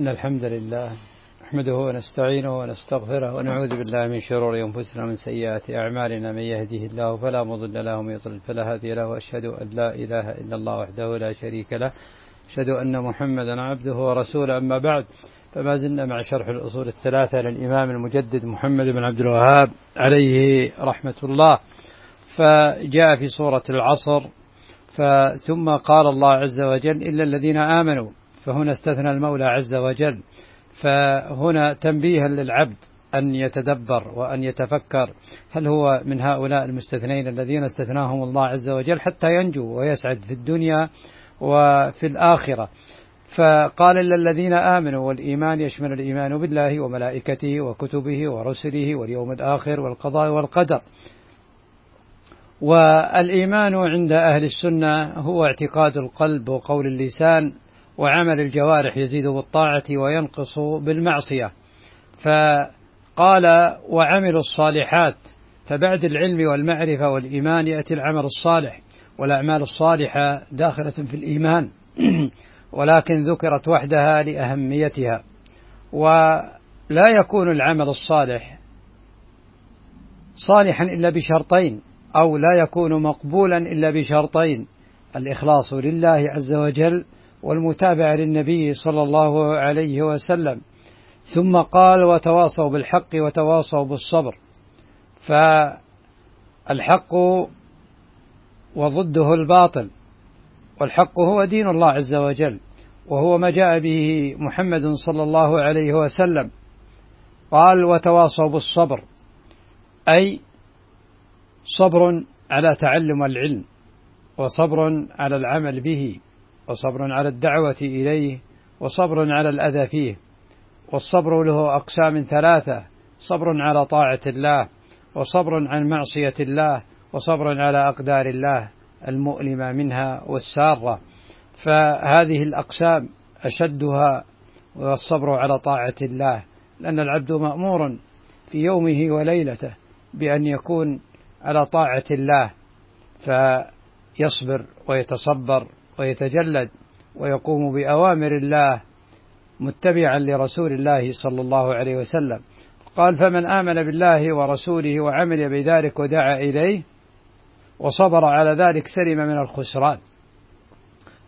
إن الحمد لله نحمده ونستعينه ونستغفره ونعوذ بالله من شرور أنفسنا ومن سيئات أعمالنا. من يهده الله فلا مضل له ومن يضلل فلا هادي له وأشهد أن لا إله إلا الله وحده لا شريك له. أشهد أن محمدا عبده ورسوله. أما بعد فما زلنا مع شرح الأصول الثلاثة للإمام المجدد محمد بن عبد الوهاب عليه رحمة الله. فجاء في سورة العصر ثم قال الله عز وجل إلا الذين آمنوا فهنا استثنى المولى عز وجل. فهنا تنبيها للعبد أن يتدبر وأن يتفكر. هل هو من هؤلاء المستثنين الذين استثناهم الله عز وجل حتى ينجو ويسعد في الدنيا وفي الآخرة؟ فقال إلا الذين آمنوا والإيمان يشمل الإيمان بالله وملائكته وكتبه ورسله واليوم الآخر والقضاء والقدر. والإيمان عند أهل السنة هو اعتقاد القلب وقول اللسان. وعمل الجوارح يزيد بالطاعة وينقص بالمعصية. فقال وعملوا الصالحات فبعد العلم والمعرفة والإيمان يأتي العمل الصالح والأعمال الصالحة داخلة في الإيمان ولكن ذكرت وحدها لأهميتها. ولا يكون العمل الصالح صالحا إلا بشرطين أو لا يكون مقبولا إلا بشرطين الإخلاص لله عز وجل والمتابعة للنبي صلى الله عليه وسلم. ثم قال وتواصوا بالحق وتواصوا بالصبر. فالحق وضده الباطل والحق هو دين الله عز وجل وهو ما جاء به محمد صلى الله عليه وسلم. قال وتواصوا بالصبر. أي صبر على تعلم العلم وصبر على العمل به. وصبر على الدعوة إليه وصبر على الأذى فيه والصبر له أقسام ثلاثة صبر على طاعة الله وصبر عن معصية الله وصبر على أقدار الله المؤلمة منها والسارة. فهذه الأقسام أشدها والصبر على طاعة الله لأن العبد مأمور في يومه وليلته بأن يكون على طاعة الله فيصبر ويتصبر ويتجلد ويقوم بأوامر الله متبعا لرسول الله صلى الله عليه وسلم. قال فمن آمن بالله ورسوله وعمل بذلك ودعا إليه وصبر على ذلك سلم من الخسران.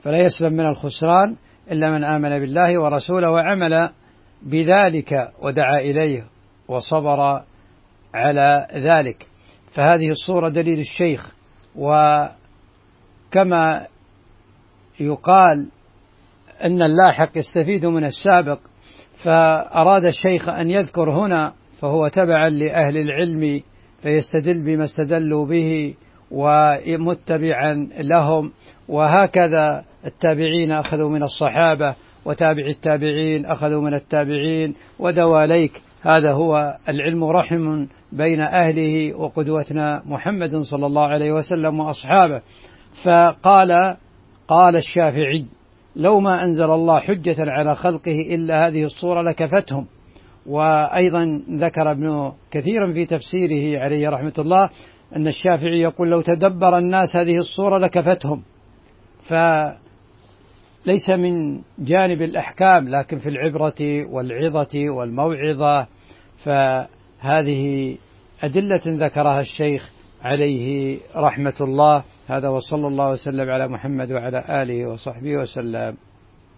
فلا يسلم من الخسران إلا من آمن بالله ورسوله وعمل بذلك ودعا إليه وصبر على ذلك. فهذه الصورة دليل الشيخ وكما يقال أن اللاحق يستفيد من السابق فأراد الشيخ أن يذكر هنا فهو تبعا لأهل العلم فيستدل بما استدلوا به ومتبعا لهم وهكذا التابعين أخذوا من الصحابة وتابع التابعين أخذوا من التابعين ودواليك هذا هو العلم رحم بين أهله وقدوتنا محمد صلى الله عليه وسلم وأصحابه. فقال قال الشافعي لو ما أنزل الله حجة على خلقه إلا هذه الصورة لكفتهم. وأيضا ذكر ابن كثير في تفسيره عليه رحمة الله أن الشافعي يقول لو تدبر الناس هذه الصورة لكفتهم. فليس من جانب الأحكام لكن في العبرة والعظة والموعظة. فهذه أدلة ذكرها الشيخ عليه رحمة الله. هذا وصلى الله وسلم على محمد وعلى آله وصحبه وسلم.